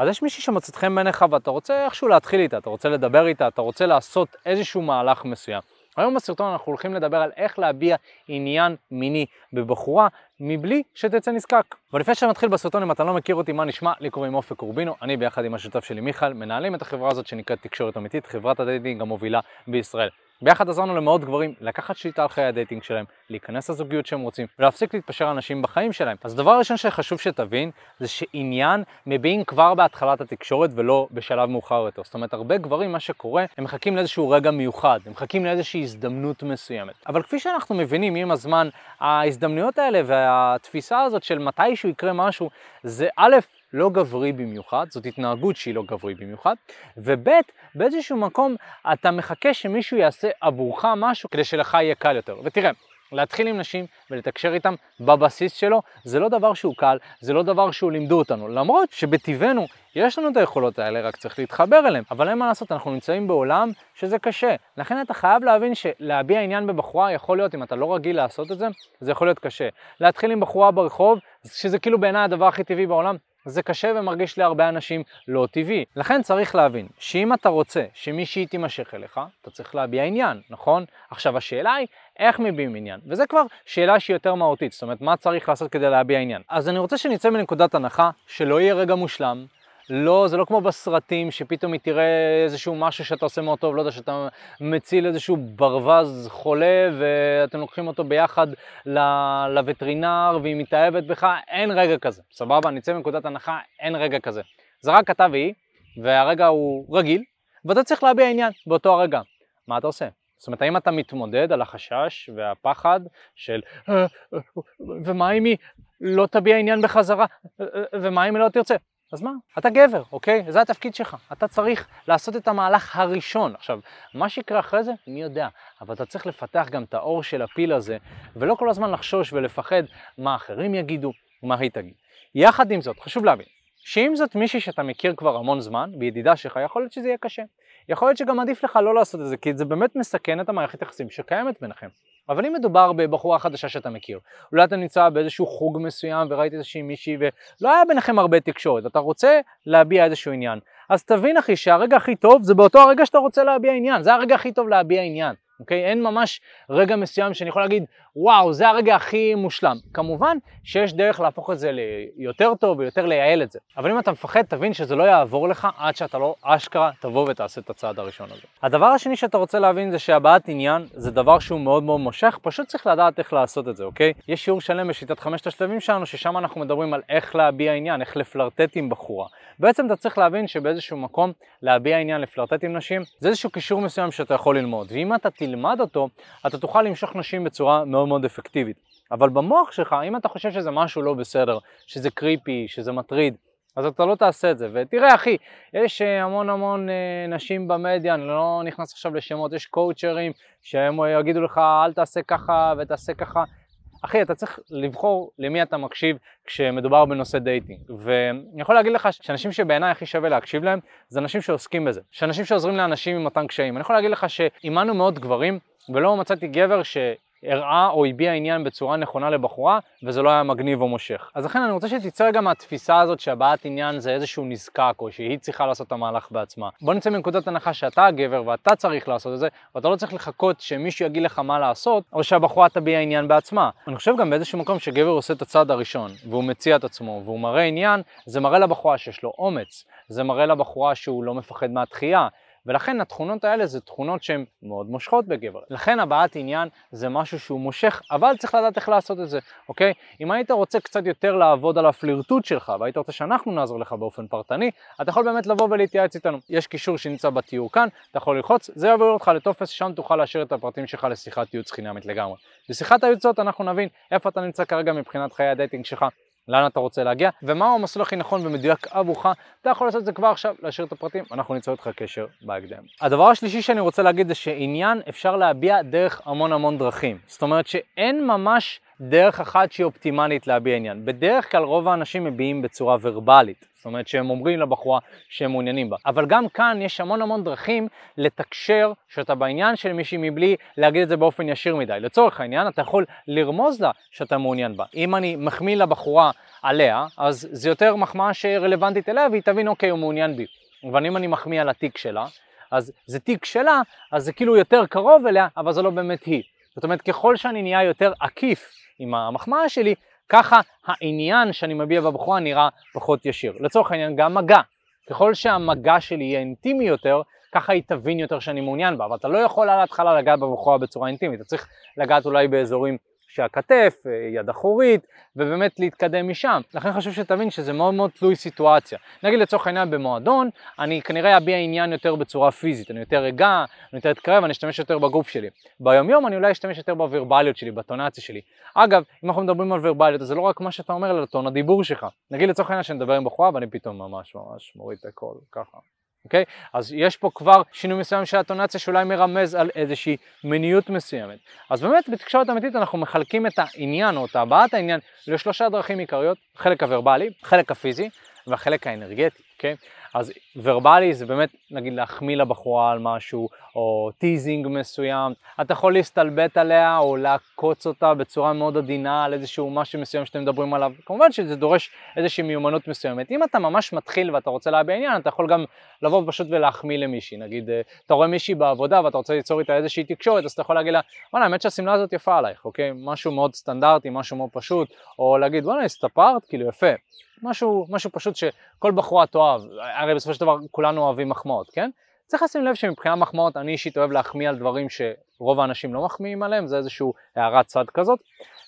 אז יש מישהי שמוצאת חן בעיניך ואתה רוצה איכשהו להתחיל איתה, אתה רוצה לדבר איתה, אתה רוצה לעשות איזשהו מהלך מסוים. היום בסרטון אנחנו הולכים לדבר על איך להביע עניין מיני בבחורה מבלי שתצא נזקק. ולפני שנתחיל בסרטון, אם אתה לא מכיר אותי, מה נשמע? לי קוראים אופק קורבינו, אני ביחד עם השותף שלי מיכאל, מנהלים את החברה הזאת שנקראת תקשורת אמיתית, חברת ה dating המובילה בישראל. ביחד עזרנו למאות גברים לקחת שליטה על חיי ה dating שלהם, להיכנס לזוגיות שהם רוצים, ולהפסיק להתפשר על אנשים בחיים שלהם. אז דבר ראשון שחשוב שתבין, זה שעניין מביעים כבר בהתחלת התקשורת ולא בשלב מאוחר יותר. זאת אומרת, הרבה גברים, מה שקורה, הם מחכים לאיזשהו רגע מיוחד, הם מחכים לאיזושהי הזדמנות מסוימת. אבל כפי שאנחנו מבינים עם הזמן, ההזדמנויות האלה והתפיסה הזאת של מתישהו יקרה משהו, זה א', לא גברי במיוחד, זאת התנהגות שהיא לא גברי במיוחד, וב' באיזשהו מקום אתה מחכה שמישהו יעשה עבורך משהו כדי שלך יהיה קל יותר. ותראה, להתחיל עם נשים ולתקשר איתם בבסיס שלו, זה לא דבר שהוא קל, זה לא דבר שהוא לימדו אותנו. למרות שבטבענו יש לנו את היכולות האלה, רק צריך להתחבר אליהם. אבל אין מה לעשות, אנחנו נמצאים בעולם שזה קשה. לכן אתה חייב להבין שלהביע עניין בבחורה יכול להיות, אם אתה לא רגיל לעשות את זה, זה יכול להיות קשה. להתחיל עם בחורה ברחוב, שזה כאילו בעיניי הדבר הכי טבעי בעולם, זה קשה ומרגיש להרבה אנשים לא טבעי. לכן צריך להבין שאם אתה רוצה שמישהי תימשך אליך, אתה צריך להביע עניין, נכון? עכשיו השאלה היא איך מביעים עניין, וזה כבר שאלה שהיא יותר מהותית, זאת אומרת מה צריך לעשות כדי להביע עניין. אז אני רוצה שנצא מנקודת הנחה שלא יהיה רגע מושלם, לא, זה לא כמו בסרטים שפתאום היא תראה איזשהו משהו שאתה עושה מאוד טוב, לא יודע, שאתה מציל איזשהו ברווז חולה ואתם לוקחים אותו ביחד לווטרינר והיא מתאהבת בך, אין רגע כזה, סבבה? נצא מנקודת הנחה, אין רגע כזה. זה רק אתה והיא, והרגע הוא רגיל, ואתה צריך להביע עניין באותו הרגע. מה אתה עושה? זאת אומרת, האם אתה מתמודד על החשש והפחד של אה, אה, ומה אם היא לא תביע עניין בחזרה, אה, ומה אם היא לא תרצה? אז מה? אתה גבר, אוקיי? זה התפקיד שלך. אתה צריך לעשות את המהלך הראשון. עכשיו, מה שיקרה אחרי זה, מי יודע. אבל אתה צריך לפתח גם את האור של הפיל הזה, ולא כל הזמן לחשוש ולפחד מה אחרים יגידו, מה היא תגיד. יחד עם זאת, חשוב להבין, שאם זאת מישהי שאתה מכיר כבר המון זמן, בידידה שלך, יכול להיות שזה יהיה קשה. יכול להיות שגם עדיף לך לא לעשות את זה, כי זה באמת מסכן את המערכת יחסים שקיימת ביניכם. אבל אם מדובר בבחורה חדשה שאתה מכיר, אולי אתה נמצא באיזשהו חוג מסוים וראית איזושהי מישהי ולא היה ביניכם הרבה תקשורת, אתה רוצה להביע איזשהו עניין, אז תבין אחי שהרגע הכי טוב זה באותו הרגע שאתה רוצה להביע עניין, זה הרגע הכי טוב להביע עניין. אוקיי? אין ממש רגע מסוים שאני יכול להגיד, וואו, זה הרגע הכי מושלם. כמובן שיש דרך להפוך את זה ליותר טוב ויותר לייעל את זה. אבל אם אתה מפחד, תבין שזה לא יעבור לך עד שאתה לא אשכרה תבוא ותעשה את הצעד הראשון הזה. הדבר השני שאתה רוצה להבין זה שהבעת עניין זה דבר שהוא מאוד מאוד מושך, פשוט צריך לדעת איך לעשות את זה, אוקיי? יש שיעור שלם בשיטת חמשת השלבים שלנו, ששם אנחנו מדברים על איך להביע עניין, איך לפלרטט עם בחורה. בעצם אתה צריך להבין שבאיזשהו מקום להביע עניין, לפלרטט עם נשים, זה איזשהו קישור מסוים שאתה יכול ללמוד. ואם אתה תלמד אותו, אתה תוכל למשוך נשים בצורה מאוד מאוד אפקטיבית. אבל במוח שלך, אם אתה חושב שזה משהו לא בסדר, שזה creepy, שזה מטריד, אז אתה לא תעשה את זה. ותראה אחי, יש אה, המון המון אה, נשים במדיה, אני לא נכנס עכשיו לשמות, יש קואוצ'רים שהם יגידו לך אל תעשה ככה ותעשה ככה. אחי, אתה צריך לבחור למי אתה מקשיב כשמדובר בנושא dating. ואני יכול להגיד לך שאנשים שבעיניי הכי שווה להקשיב להם, זה אנשים שעוסקים בזה. שאנשים שעוזרים לאנשים עם אותם קשיים. אני יכול להגיד לך שאימנו מאות גברים, ולא מצאתי גבר ש... הראה או הביע עניין בצורה נכונה לבחורה וזה לא היה מגניב או מושך. אז לכן אני רוצה שתצא רגע מהתפיסה הזאת שהבעת עניין זה איזשהו נזקק או שהיא צריכה לעשות את המהלך בעצמה. בוא נצא מנקודת הנחה שאתה הגבר ואתה צריך לעשות את זה ואתה לא צריך לחכות שמישהו יגיד לך מה לעשות או שהבחורה תביע עניין בעצמה. אני חושב גם באיזשהו מקום שגבר עושה את הצעד הראשון והוא מציע את עצמו והוא מראה עניין, זה מראה לבחורה שיש לו אומץ, זה מראה לבחורה שהוא לא מפחד מהתחייה. ולכן התכונות האלה זה תכונות שהן מאוד מושכות בגבר. לכן הבעת עניין זה משהו שהוא מושך, אבל צריך לדעת איך לעשות את זה, אוקיי? אם היית רוצה קצת יותר לעבוד על הפלירטוט שלך, והיית רוצה שאנחנו נעזור לך באופן פרטני, אתה יכול באמת לבוא ולהתייעץ איתנו. יש קישור שנמצא בתיאור כאן, אתה יכול ללחוץ, זה יעביר אותך לטופס, שם תוכל להשאיר את הפרטים שלך לשיחת ייעוץ חינמית לגמרי. בשיחת הייעוץ אנחנו נבין איפה אתה נמצא כרגע מבחינת חיי ה dating שלך, לאן אתה רוצה להגיע, ומהו המסלול הכי נכון ומדויק עבורך, אתה יכול לעשות את זה כבר עכשיו, להשאיר את הפרטים, אנחנו ניצור איתך קשר בהקדם. הדבר השלישי שאני רוצה להגיד זה שעניין אפשר להביע דרך המון המון דרכים. זאת אומרת שאין ממש דרך אחת שהיא אופטימלית להביע עניין. בדרך כלל רוב האנשים מביעים בצורה ורבלית, זאת אומרת שהם אומרים לבחורה שהם מעוניינים בה. אבל גם כאן יש המון המון דרכים לתקשר שאתה בעניין של מישהי מבלי להגיד את זה באופן ישיר מדי. לצורך העניין, אתה יכול לרמוז לה שאתה מעוניין בה. אם אני מחמיא לבחורה עליה, אז זה יותר מחמאה שרלוונטית אליה והיא תבין אוקיי, הוא מעוניין בי. אבל אם אני מחמיא על התיק שלה, אז זה תיק שלה, אז זה כאילו יותר קרוב אליה, אבל זה לא באמת היא. זאת אומרת, ככל שאני נהיה יותר עקיף עם המחמאה שלי, ככה העניין שאני מביע בבחורה נראה פחות ישיר. לצורך העניין, גם מגע. ככל שהמגע שלי יהיה אינטימי יותר, ככה היא תבין יותר שאני מעוניין בה, אבל אתה לא יכול על ההתחלה לגעת בבחורה בצורה אינטימית, אתה צריך לגעת אולי באזורים שהכתף, אה, יד אחורית, ובאמת להתקדם משם. לכן חשוב שתבין שזה מאוד מאוד תלוי סיטואציה. נגיד לצורך העניין במועדון, אני כנראה אביע עניין יותר בצורה פיזית, אני יותר אגע, אני יותר אתקרב, אני אשתמש יותר בגוף שלי. ביום יום אני אולי אשתמש יותר בוורבליות שלי, בטונציה שלי. אגב, אם אנחנו מדברים על וורבליות, אז זה לא רק מה שאתה אומר, אלא טון הדיבור שלך. נגיד לצורך העניין שאני מדבר עם בחורה ואני פתאום ממש ממש מוריד את הכל ככה. אוקיי? Okay? אז יש פה כבר שינוי מסוים של הטונציה שאולי מרמז על איזושהי מיניות מסוימת. אז באמת בתקשורת אמיתית אנחנו מחלקים את העניין או את הבעת העניין לשלושה דרכים עיקריות, חלק הוורבלי, חלק הפיזי והחלק האנרגטי, אוקיי? אז ורבלי זה באמת נגיד להחמיא לבחורה על משהו או teasing מסוים, אתה יכול להסתלבט עליה או לעקוץ אותה בצורה מאוד עדינה על איזשהו משהו מסוים שאתם מדברים עליו, כמובן שזה דורש איזושהי מיומנות מסוימת. אם אתה ממש מתחיל ואתה רוצה להביע עניין, אתה יכול גם לבוא פשוט ולהחמיא למישהי, נגיד אה, אתה רואה מישהי בעבודה ואתה רוצה ליצור איתה איזושהי תקשורת, אז אתה יכול להגיד לה, וואלה האמת שהשמלה הזאת יפה עלייך, אוקיי? משהו מאוד סטנדרטי, משהו מאוד פשוט, או להגיד וואלה הסתפרת, כאילו יפה. משהו, משהו פשוט שכל בחורה תאהב, הרי בסופו של דבר כולנו אוהבים מחמאות, כן? צריך לשים לב שמבחינה מחמאות אני אישית אוהב להחמיא על דברים שרוב האנשים לא מחמיאים עליהם, זה איזושהי הערת צד כזאת.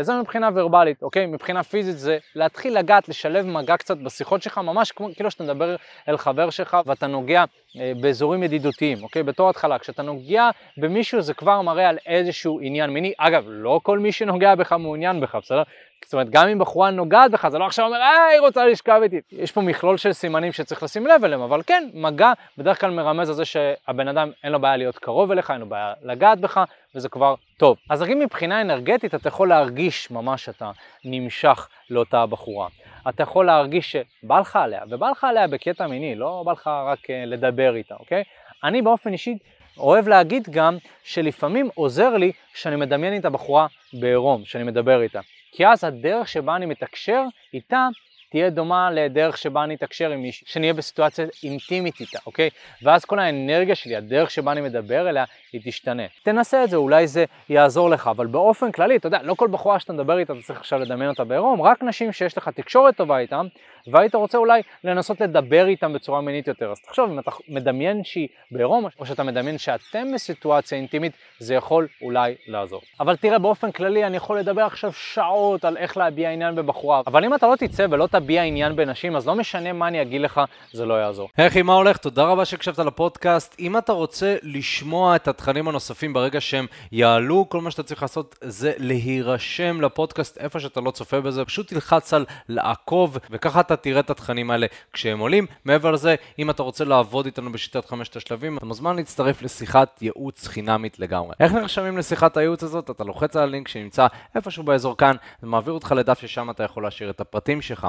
זה מבחינה ורבלית, אוקיי? מבחינה פיזית זה להתחיל לגעת, לשלב מגע קצת בשיחות שלך, ממש כמו, כאילו שאתה מדבר אל חבר שלך ואתה נוגע אה, באזורים ידידותיים, אוקיי? בתור התחלה, כשאתה נוגע במישהו זה כבר מראה על איזשהו עניין מיני. אגב, לא כל מי שנוגע בך מעוניין בך, בסדר? זאת אומרת, גם אם בחורה נוגעת בך, זה לא עכשיו אומר, אה, היא רוצה לשכב איתי. יש פה מכלול של סימנים שצריך לשים לב אליהם, אבל כן, מגע בדרך כלל מרמז על זה שהבן אדם אין לו בעיה להיות קרוב אליך, אין לו בעיה לגעת בך, וזה כבר טוב. אז רק מבחינה אנרגטית אתה יכול להרגיש ממש שאתה נמשך לאותה בחורה. אתה יכול להרגיש שבא לך עליה, ובא לך עליה בקטע מיני, לא בא לך רק אה, לדבר איתה, אוקיי? אני באופן אישי אוהב להגיד גם שלפעמים עוזר לי שאני מדמיין איתה בחורה בעירום, שאני מדבר איתה. כי אז הדרך שבה אני מתקשר איתה תהיה דומה לדרך שבה אני אתקשר עם מישהי, שנהיה בסיטואציה אינטימית איתה, אוקיי? ואז כל האנרגיה שלי, הדרך שבה אני מדבר אליה, היא תשתנה. תנסה את זה, אולי זה יעזור לך, אבל באופן כללי, אתה יודע, לא כל בחורה שאתה מדבר איתה, אתה צריך עכשיו לדמיין אותה בעירום, רק נשים שיש לך תקשורת טובה איתם, והיית רוצה אולי לנסות לדבר איתם בצורה מינית יותר. אז תחשוב, אם אתה מדמיין שהיא בעירום, או שאתה מדמיין שאתם בסיטואציה אינטימית, זה יכול אולי לעזור. אבל תראה, באופן כללי, אני יכול לדבר עכשיו שעות על איך להביע עניין בבחורה, אבל אם אתה לא תצא ולא תביע עניין בנשים, אז לא משנה מה אני אגיד לך, זה לא יעזור. אחי, מה הולך? תודה רבה שהקשבת לפודקאסט. אם אתה רוצה לשמוע את התכנים הנוספים ברגע שהם יעלו, כל מה שאתה צריך לעשות זה להירשם לפודקאסט איפה שאתה לא צופה בזה, פשוט תלחץ על לעקוב, וככה אתה תראה את התכנים האלה כשהם עולים. מעבר לזה, אם אתה רוצה לעבוד איתנו בשיטת חמשת השלבים, אתה מוזמן להצטרף לשיחת ייעוץ חינמית לגמרי. איך נרשמים לשיחת הייעוץ הזאת? אתה לוחץ על הלינק שנמצא איפשהו באזור כאן, זה מעביר אותך לדף ששם אתה יכול להשאיר את הפרטים שלך,